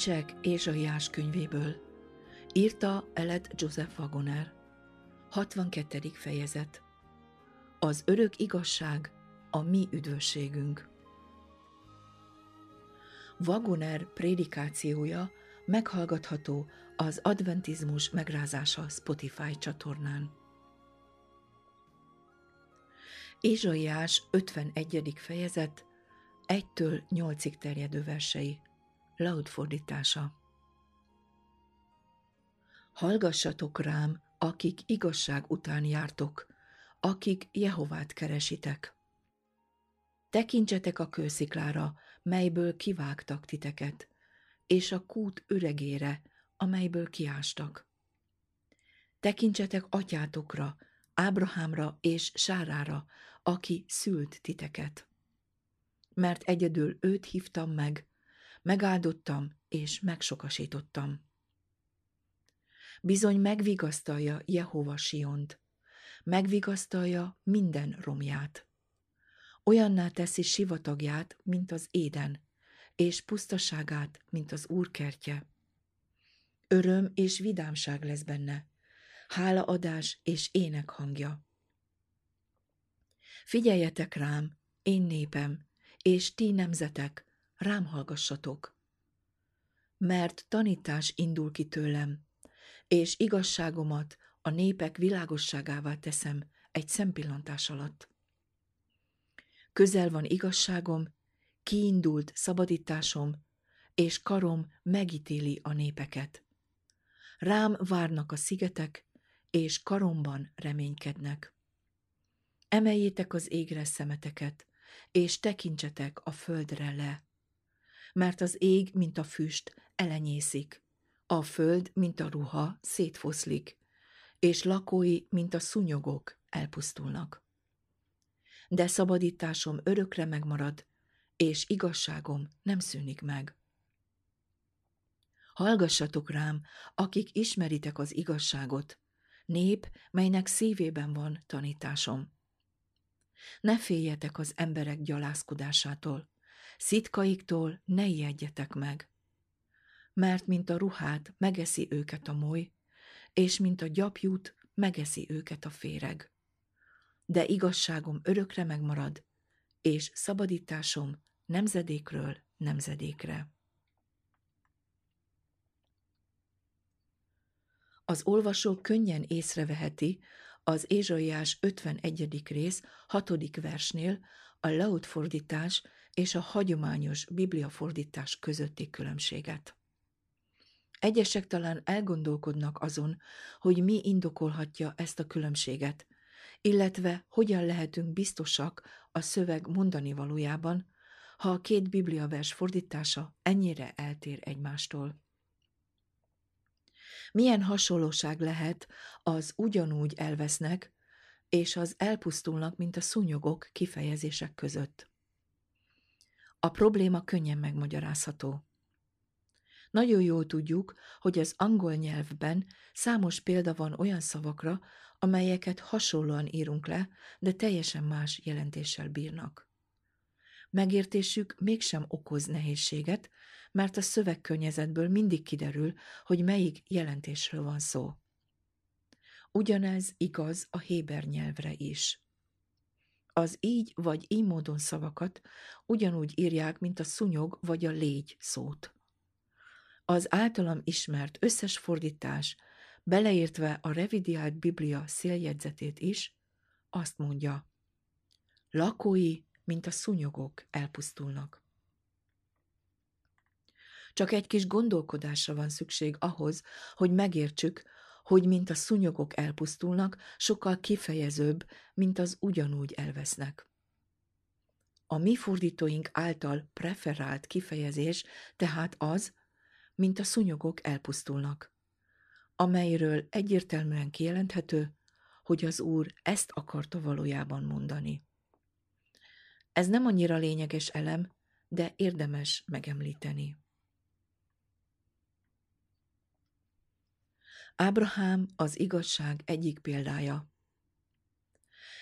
Kincsek Ézsaiás könyvéből írta Elet Joseph Wagoner 62. fejezet Az örök igazság a mi üdvösségünk Wagoner prédikációja meghallgatható az Adventizmus megrázása Spotify csatornán. Ézsaiás 51. fejezet 1-től 8-ig terjedő versei Laud fordítása Hallgassatok rám, akik igazság után jártok, akik Jehovát keresitek. Tekintsetek a kősziklára, melyből kivágtak titeket, és a kút öregére, amelyből kiástak. Tekintsetek atyátokra, Ábrahámra és Sárára, aki szült titeket. Mert egyedül őt hívtam meg, megáldottam és megsokasítottam. Bizony megvigasztalja Jehova Siont, megvigasztalja minden romját. Olyanná teszi sivatagját, mint az éden, és pusztaságát, mint az úrkertje. Öröm és vidámság lesz benne, hálaadás és ének hangja. Figyeljetek rám, én népem, és ti nemzetek, rám hallgassatok. Mert tanítás indul ki tőlem, és igazságomat a népek világosságává teszem egy szempillantás alatt. Közel van igazságom, kiindult szabadításom, és karom megítéli a népeket. Rám várnak a szigetek, és karomban reménykednek. Emeljétek az égre szemeteket, és tekintsetek a földre le mert az ég, mint a füst, elenyészik, a föld, mint a ruha, szétfoszlik, és lakói, mint a szúnyogok, elpusztulnak. De szabadításom örökre megmarad, és igazságom nem szűnik meg. Hallgassatok rám, akik ismeritek az igazságot, nép, melynek szívében van tanításom. Ne féljetek az emberek gyalázkodásától, Szitkaiktól ne ijedjetek meg, mert mint a ruhát megeszi őket a moly, és mint a gyapjút megeszi őket a féreg. De igazságom örökre megmarad, és szabadításom nemzedékről nemzedékre. Az olvasó könnyen észreveheti az Ézsaiás 51. rész 6. versnél a laut fordítás és a hagyományos bibliafordítás közötti különbséget. Egyesek talán elgondolkodnak azon, hogy mi indokolhatja ezt a különbséget, illetve hogyan lehetünk biztosak a szöveg mondani valójában, ha a két bibliavers fordítása ennyire eltér egymástól. Milyen hasonlóság lehet az ugyanúgy elvesznek és az elpusztulnak, mint a szúnyogok kifejezések között? A probléma könnyen megmagyarázható. Nagyon jól tudjuk, hogy az angol nyelvben számos példa van olyan szavakra, amelyeket hasonlóan írunk le, de teljesen más jelentéssel bírnak. Megértésük mégsem okoz nehézséget, mert a szövegkörnyezetből mindig kiderül, hogy melyik jelentésről van szó. Ugyanez igaz a héber nyelvre is. Az így vagy így módon szavakat ugyanúgy írják, mint a szúnyog vagy a légy szót. Az általam ismert összes fordítás, beleértve a revidiált Biblia széljegyzetét is, azt mondja, lakói, mint a szúnyogok elpusztulnak. Csak egy kis gondolkodásra van szükség ahhoz, hogy megértsük, hogy mint a szúnyogok elpusztulnak, sokkal kifejezőbb, mint az ugyanúgy elvesznek. A mi fordítóink által preferált kifejezés tehát az, mint a szúnyogok elpusztulnak, amelyről egyértelműen kijelenthető, hogy az Úr ezt akarta valójában mondani. Ez nem annyira lényeges elem, de érdemes megemlíteni. Ábrahám az igazság egyik példája.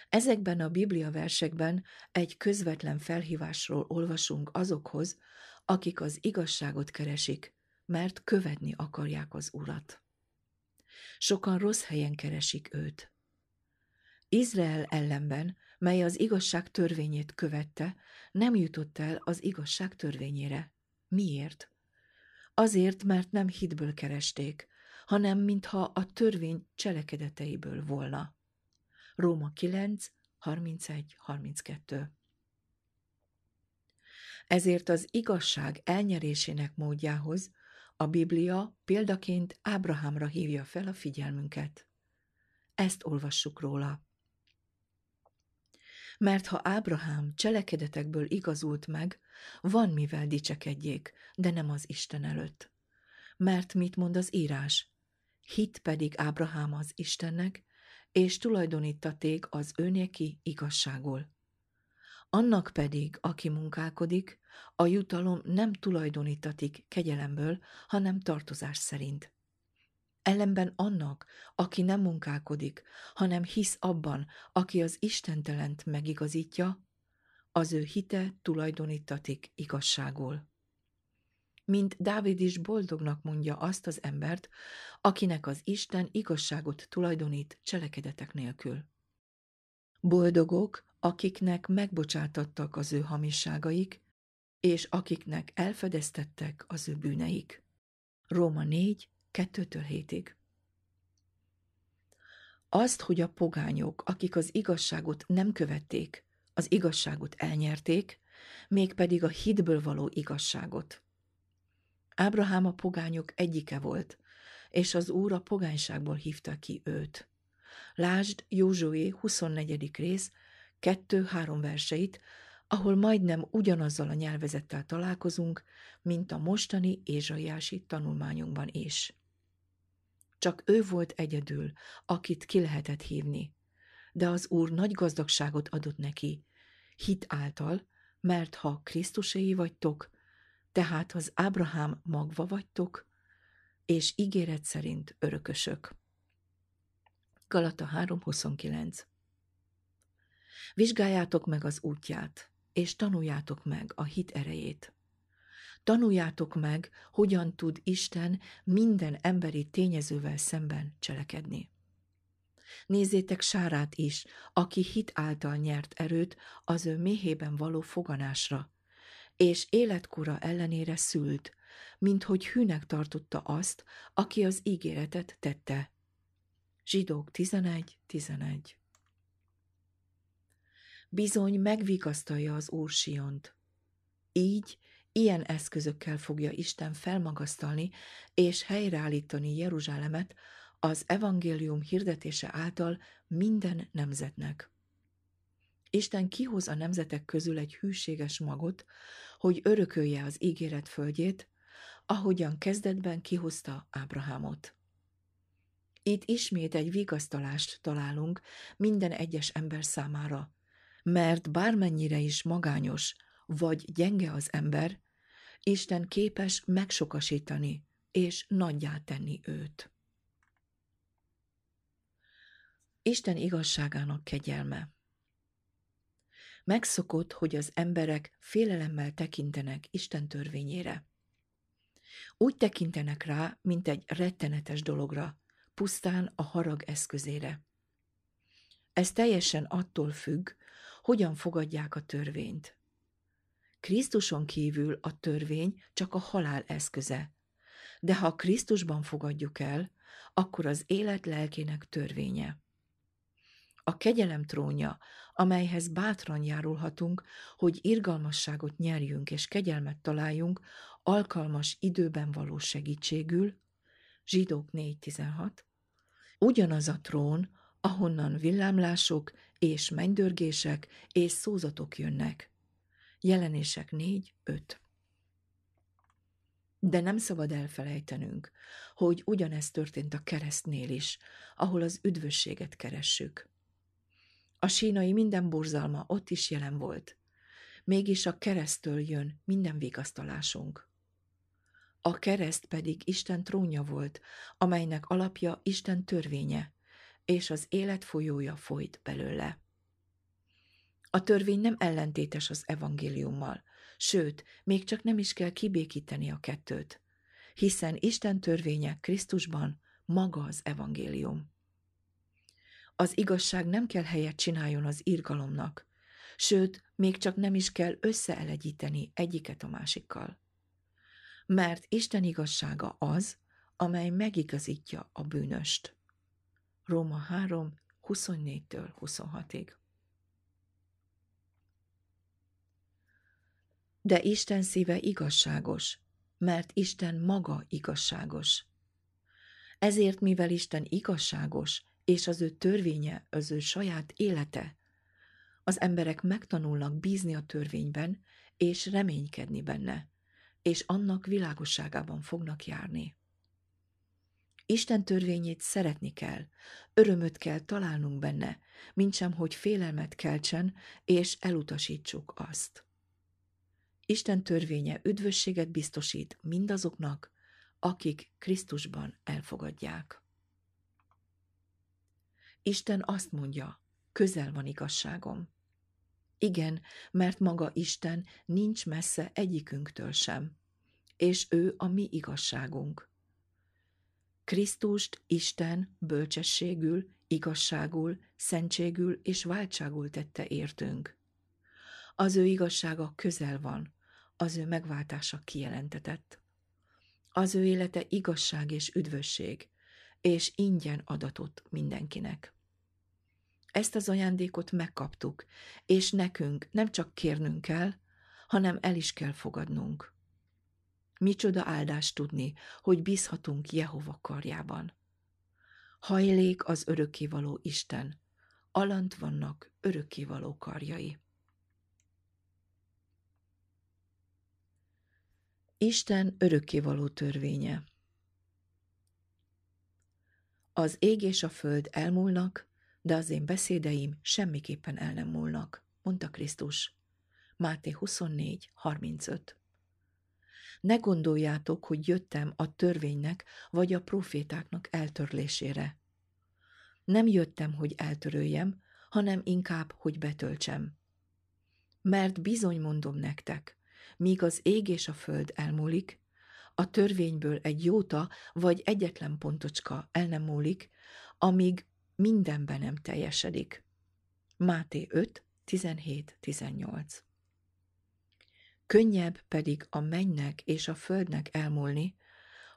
Ezekben a Biblia versekben egy közvetlen felhívásról olvasunk azokhoz, akik az igazságot keresik, mert követni akarják az urat. Sokan rossz helyen keresik őt. Izrael ellenben, mely az igazság törvényét követte, nem jutott el az igazság törvényére. Miért? Azért, mert nem hitből keresték, hanem mintha a törvény cselekedeteiből volna. Róma 9, 31-32 Ezért az igazság elnyerésének módjához a Biblia példaként Ábrahámra hívja fel a figyelmünket. Ezt olvassuk róla. Mert ha Ábrahám cselekedetekből igazult meg, van mivel dicsekedjék, de nem az Isten előtt. Mert mit mond az írás? Hit pedig Ábrahám az Istennek, és tulajdonítaték az őnéki igazságul. Annak pedig, aki munkálkodik, a jutalom nem tulajdonítatik kegyelemből, hanem tartozás szerint. Ellenben annak, aki nem munkálkodik, hanem hisz abban, aki az Istentelent megigazítja, az ő hite tulajdonítatik igazságul. Mint Dávid is boldognak mondja azt az embert, akinek az Isten igazságot tulajdonít cselekedetek nélkül. Boldogok, akiknek megbocsátattak az ő hamisságaik, és akiknek elfedeztettek az ő bűneik. Róma 4, 2-től 7-ig. Azt, hogy a pogányok, akik az igazságot nem követték, az igazságot elnyerték, mégpedig a hitből való igazságot. Ábrahám a pogányok egyike volt, és az Úr a pogányságból hívta ki őt. Lásd Józsué 24. rész, 2-3 verseit, ahol majdnem ugyanazzal a nyelvezettel találkozunk, mint a mostani ézsaiási tanulmányunkban is. Csak ő volt egyedül, akit ki lehetett hívni, de az Úr nagy gazdagságot adott neki, hit által, mert ha Krisztuséi vagytok, tehát az Ábrahám magva vagytok, és ígéret szerint örökösök. Galata 3.29 Vizsgáljátok meg az útját, és tanuljátok meg a hit erejét. Tanuljátok meg, hogyan tud Isten minden emberi tényezővel szemben cselekedni. Nézzétek Sárát is, aki hit által nyert erőt az ő méhében való foganásra, és életkora ellenére szült, mint hogy hűnek tartotta azt, aki az ígéretet tette. Zsidók 11.11 11. Bizony megvigasztalja az Úr Siont. Így, ilyen eszközökkel fogja Isten felmagasztalni és helyreállítani Jeruzsálemet az evangélium hirdetése által minden nemzetnek. Isten kihoz a nemzetek közül egy hűséges magot, hogy örökölje az ígéret földjét, ahogyan kezdetben kihozta Ábrahámot. Itt ismét egy vigasztalást találunk minden egyes ember számára, mert bármennyire is magányos vagy gyenge az ember, Isten képes megsokasítani és nagyjá tenni őt. Isten igazságának kegyelme Megszokott, hogy az emberek félelemmel tekintenek Isten törvényére. Úgy tekintenek rá, mint egy rettenetes dologra, pusztán a harag eszközére. Ez teljesen attól függ, hogyan fogadják a törvényt. Krisztuson kívül a törvény csak a halál eszköze, de ha Krisztusban fogadjuk el, akkor az élet lelkének törvénye. A kegyelem trónja, amelyhez bátran járulhatunk, hogy irgalmasságot nyerjünk és kegyelmet találjunk, alkalmas időben való segítségül, Zsidók 4.16, ugyanaz a trón, ahonnan villámlások és mennydörgések és szózatok jönnek. Jelenések 4.5 De nem szabad elfelejtenünk, hogy ugyanezt történt a keresztnél is, ahol az üdvösséget keressük. A sínai minden borzalma ott is jelen volt. Mégis a keresztől jön minden vigasztalásunk. A kereszt pedig Isten trónja volt, amelynek alapja Isten törvénye, és az élet folyója folyt belőle. A törvény nem ellentétes az evangéliummal, sőt, még csak nem is kell kibékíteni a kettőt, hiszen Isten törvénye Krisztusban maga az evangélium. Az igazság nem kell helyet csináljon az irgalomnak, sőt, még csak nem is kell összeelegyíteni egyiket a másikkal. Mert Isten igazsága az, amely megigazítja a bűnöst. Róma 3, 24-től 26-ig. De Isten szíve igazságos, mert Isten maga igazságos. Ezért, mivel Isten igazságos, és az ő törvénye az ő saját élete, az emberek megtanulnak bízni a törvényben, és reménykedni benne, és annak világosságában fognak járni. Isten törvényét szeretni kell, örömöt kell találnunk benne, mintsem, hogy félelmet keltsen, és elutasítsuk azt. Isten törvénye üdvösséget biztosít mindazoknak, akik Krisztusban elfogadják. Isten azt mondja, közel van igazságom. Igen, mert maga Isten nincs messze egyikünktől sem, és ő a mi igazságunk. Krisztust Isten bölcsességül, igazságul, szentségül és váltságul tette értünk. Az ő igazsága közel van, az ő megváltása kijelentetett. Az ő élete igazság és üdvösség, és ingyen adatot mindenkinek. Ezt az ajándékot megkaptuk, és nekünk nem csak kérnünk kell, hanem el is kell fogadnunk. Micsoda áldást tudni, hogy bízhatunk Jehova karjában. Hajlék az örökkévaló Isten, alant vannak örökkévaló karjai. Isten örökkévaló törvénye Az ég és a föld elmúlnak, de az én beszédeim semmiképpen el nem múlnak, mondta Krisztus. Máté 24, 35 Ne gondoljátok, hogy jöttem a törvénynek vagy a profétáknak eltörlésére. Nem jöttem, hogy eltöröljem, hanem inkább, hogy betöltsem. Mert bizony mondom nektek, míg az ég és a föld elmúlik, a törvényből egy jóta vagy egyetlen pontocska el nem múlik, amíg mindenben nem teljesedik. Máté 5, 17-18 Könnyebb pedig a mennynek és a földnek elmúlni,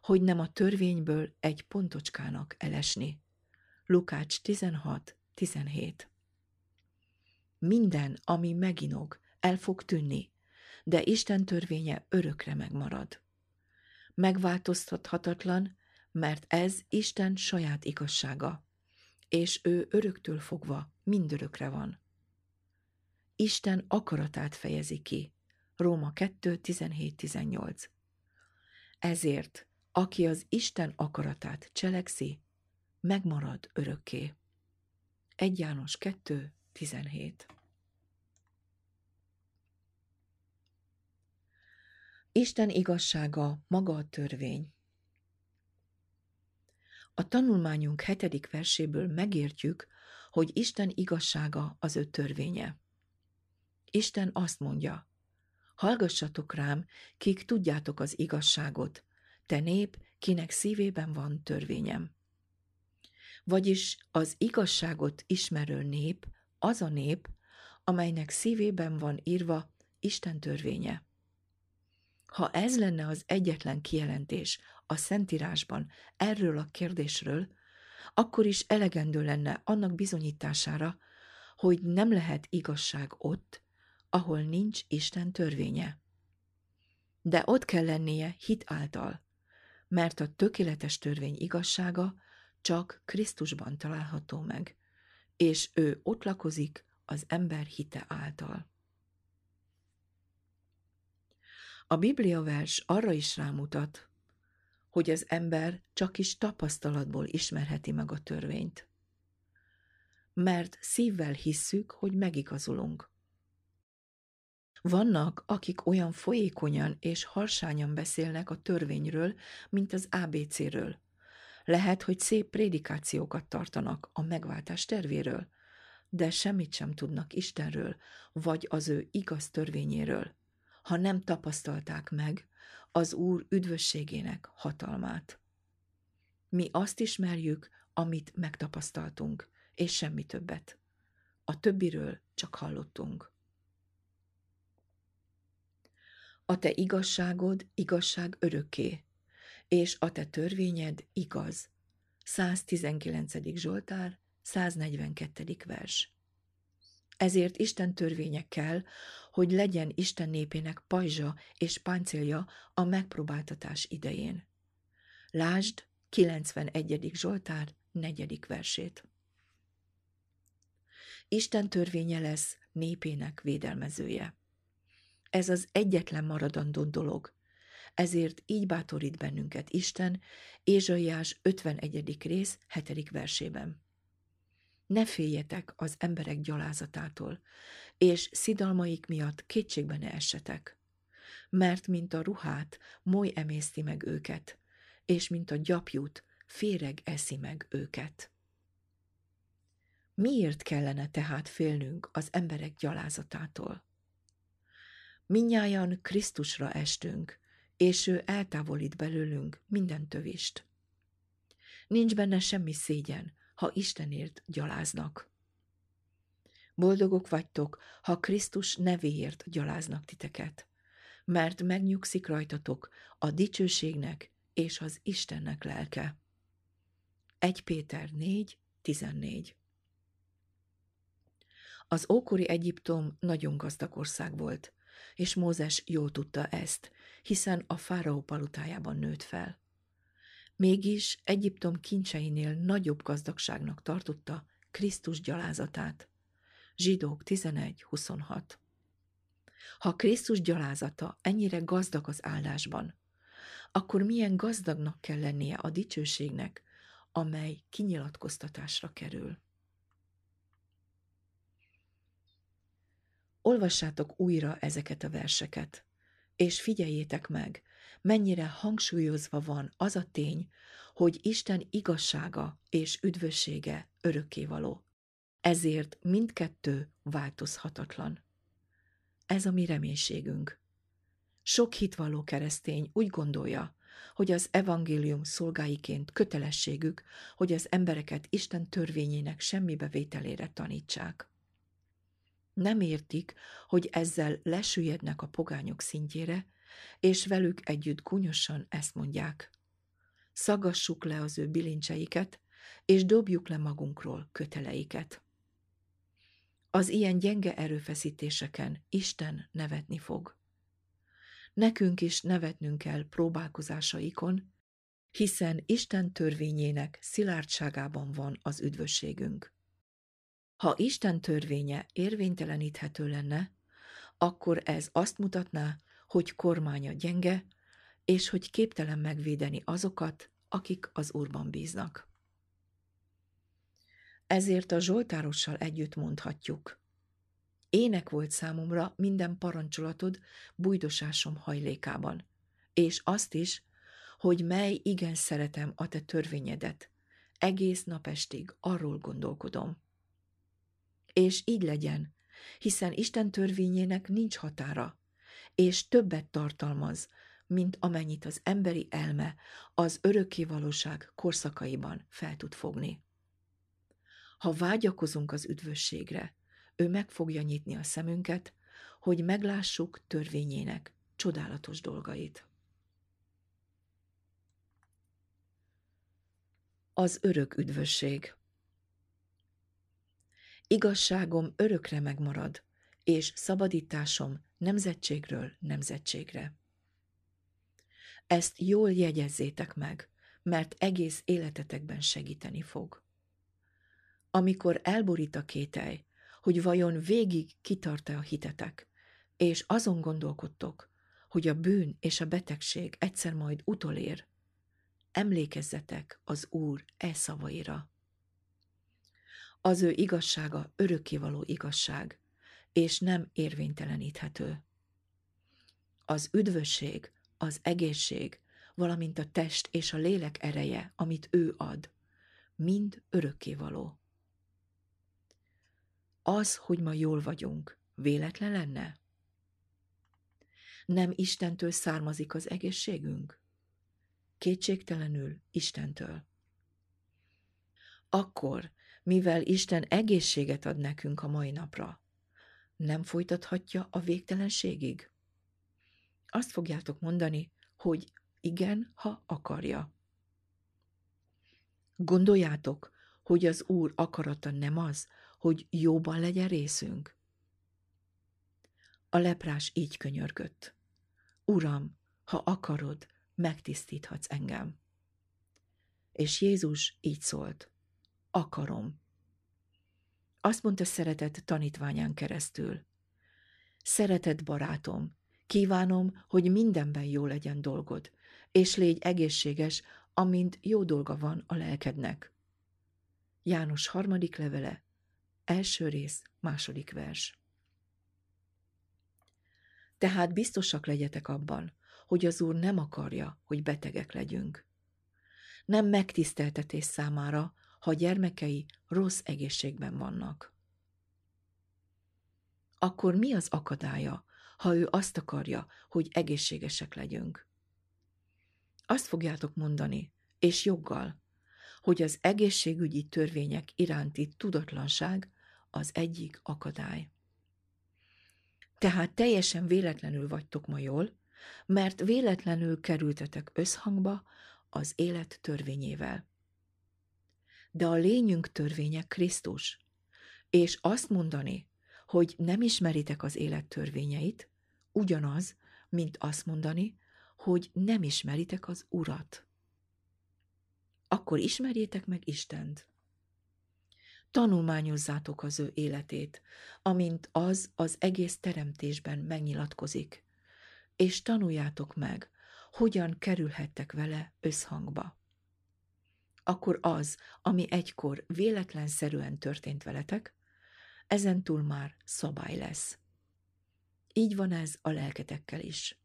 hogy nem a törvényből egy pontocskának elesni. Lukács 16, 17 Minden, ami meginog, el fog tűnni, de Isten törvénye örökre megmarad. Megváltoztathatatlan, mert ez Isten saját igazsága és ő öröktől fogva mindörökre van. Isten akaratát fejezi ki. Róma 2, 17-18 Ezért, aki az Isten akaratát cselekszi, megmarad örökké. 1 János 2, Isten igazsága maga a törvény. A tanulmányunk hetedik verséből megértjük, hogy Isten igazsága az ő törvénye. Isten azt mondja, hallgassatok rám, kik tudjátok az igazságot, te nép, kinek szívében van törvényem. Vagyis az igazságot ismerő nép az a nép, amelynek szívében van írva Isten törvénye. Ha ez lenne az egyetlen kijelentés a Szentírásban erről a kérdésről, akkor is elegendő lenne annak bizonyítására, hogy nem lehet igazság ott, ahol nincs Isten törvénye. De ott kell lennie hit által, mert a tökéletes törvény igazsága csak Krisztusban található meg, és ő ott lakozik az ember hite által. A Biblia vers arra is rámutat, hogy az ember csak is tapasztalatból ismerheti meg a törvényt. Mert szívvel hisszük, hogy megigazulunk. Vannak, akik olyan folyékonyan és harsányan beszélnek a törvényről, mint az ABC-ről. Lehet, hogy szép prédikációkat tartanak a megváltás tervéről, de semmit sem tudnak Istenről, vagy az ő igaz törvényéről, ha nem tapasztalták meg, az Úr üdvösségének hatalmát. Mi azt ismerjük, amit megtapasztaltunk, és semmi többet. A többiről csak hallottunk. A te igazságod igazság örökké, és a te törvényed igaz. 119. Zsoltár, 142. vers. Ezért Isten törvények kell, hogy legyen Isten népének pajzsa és páncélja a megpróbáltatás idején. Lásd 91. Zsoltár 4. versét. Isten törvénye lesz népének védelmezője. Ez az egyetlen maradandó dolog. Ezért így bátorít bennünket Isten Ézsaiás 51. rész 7. versében. Ne féljetek az emberek gyalázatától, és szidalmaik miatt kétségbe ne essetek. Mert mint a ruhát, moly emészti meg őket, és mint a gyapjút, féreg eszi meg őket. Miért kellene tehát félnünk az emberek gyalázatától? Minnyájan Krisztusra estünk, és ő eltávolít belőlünk minden tövist. Nincs benne semmi szégyen, ha Istenért gyaláznak. Boldogok vagytok, ha Krisztus nevéért gyaláznak titeket, mert megnyugszik rajtatok a dicsőségnek és az Istennek lelke. 1 Péter 4, 14 Az ókori Egyiptom nagyon gazdag ország volt, és Mózes jól tudta ezt, hiszen a fáraó palutájában nőtt fel. Mégis Egyiptom kincseinél nagyobb gazdagságnak tartotta Krisztus gyalázatát. Zsidók 11.26 Ha Krisztus gyalázata ennyire gazdag az áldásban, akkor milyen gazdagnak kell lennie a dicsőségnek, amely kinyilatkoztatásra kerül. Olvassátok újra ezeket a verseket, és figyeljétek meg, mennyire hangsúlyozva van az a tény, hogy Isten igazsága és üdvössége örökkévaló. Ezért mindkettő változhatatlan. Ez a mi reménységünk. Sok hitvalló keresztény úgy gondolja, hogy az evangélium szolgáiként kötelességük, hogy az embereket Isten törvényének semmi bevételére tanítsák. Nem értik, hogy ezzel lesüllyednek a pogányok szintjére, és velük együtt gúnyosan ezt mondják. Szagassuk le az ő bilincseiket, és dobjuk le magunkról köteleiket. Az ilyen gyenge erőfeszítéseken Isten nevetni fog. Nekünk is nevetnünk kell próbálkozásaikon, hiszen Isten törvényének szilárdságában van az üdvösségünk. Ha Isten törvénye érvényteleníthető lenne, akkor ez azt mutatná, hogy kormánya gyenge, és hogy képtelen megvédeni azokat, akik az Úrban bíznak. Ezért a Zsoltárossal együtt mondhatjuk. Ének volt számomra minden parancsolatod bújdosásom hajlékában, és azt is, hogy mely igen szeretem a te törvényedet, egész napestig arról gondolkodom. És így legyen, hiszen Isten törvényének nincs határa, és többet tartalmaz, mint amennyit az emberi elme az örökké valóság korszakaiban fel tud fogni. Ha vágyakozunk az üdvösségre, ő meg fogja nyitni a szemünket, hogy meglássuk törvényének csodálatos dolgait. Az örök üdvösség Igazságom örökre megmarad, és szabadításom nemzetségről nemzetségre. Ezt jól jegyezzétek meg, mert egész életetekben segíteni fog. Amikor elborít a kételj, hogy vajon végig kitart-e a hitetek, és azon gondolkodtok, hogy a bűn és a betegség egyszer majd utolér, emlékezzetek az Úr e szavaira. Az ő igazsága örökkévaló igazság, és nem érvényteleníthető. Az üdvösség, az egészség, valamint a test és a lélek ereje, amit ő ad, mind örökkévaló. Az, hogy ma jól vagyunk, véletlen lenne? Nem Istentől származik az egészségünk? Kétségtelenül Istentől. Akkor, mivel Isten egészséget ad nekünk a mai napra, nem folytathatja a végtelenségig? Azt fogjátok mondani, hogy igen, ha akarja. Gondoljátok, hogy az Úr akarata nem az, hogy jóban legyen részünk? A leprás így könyörgött. Uram, ha akarod, megtisztíthatsz engem. És Jézus így szólt. Akarom. Azt mondta szeretett tanítványán keresztül. Szeretett barátom, kívánom, hogy mindenben jó legyen dolgod, és légy egészséges, amint jó dolga van a lelkednek. János harmadik levele, első rész, második vers. Tehát biztosak legyetek abban, hogy az Úr nem akarja, hogy betegek legyünk. Nem megtiszteltetés számára, ha gyermekei rossz egészségben vannak. Akkor mi az akadálya, ha ő azt akarja, hogy egészségesek legyünk? Azt fogjátok mondani, és joggal, hogy az egészségügyi törvények iránti tudatlanság az egyik akadály. Tehát teljesen véletlenül vagytok ma jól, mert véletlenül kerültetek összhangba az élet törvényével. De a lényünk törvénye Krisztus, és azt mondani, hogy nem ismeritek az élet törvényeit, ugyanaz, mint azt mondani, hogy nem ismeritek az Urat. Akkor ismerjétek meg Istent. Tanulmányozzátok az ő életét, amint az az egész teremtésben megnyilatkozik, és tanuljátok meg, hogyan kerülhettek vele összhangba. Akkor az, ami egykor véletlenszerűen történt veletek, ezentúl már szabály lesz. Így van ez a lelketekkel is.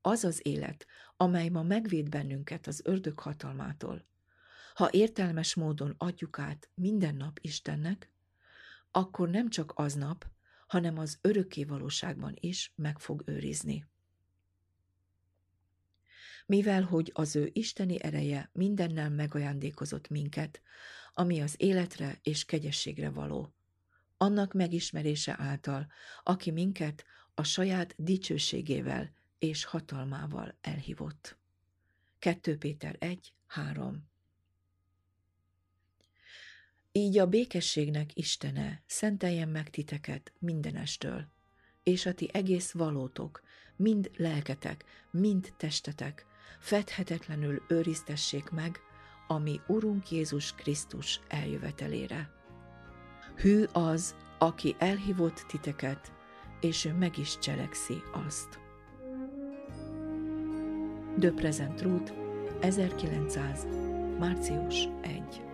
Az az élet, amely ma megvéd bennünket az ördög hatalmától, ha értelmes módon adjuk át minden nap Istennek, akkor nem csak aznap, hanem az örökké valóságban is meg fog őrizni. Mivel, hogy az ő isteni ereje mindennel megajándékozott minket, ami az életre és kegyességre való, annak megismerése által, aki minket a saját dicsőségével és hatalmával elhívott. 2 Péter 1, 3 így a békességnek Istene szenteljen meg titeket mindenestől, és a ti egész valótok, mind lelketek, mind testetek, fedhetetlenül őriztessék meg, ami Urunk Jézus Krisztus eljövetelére. Hű az, aki elhívott titeket, és ő meg is cselekszi azt. The Present Truth, 1900. március 1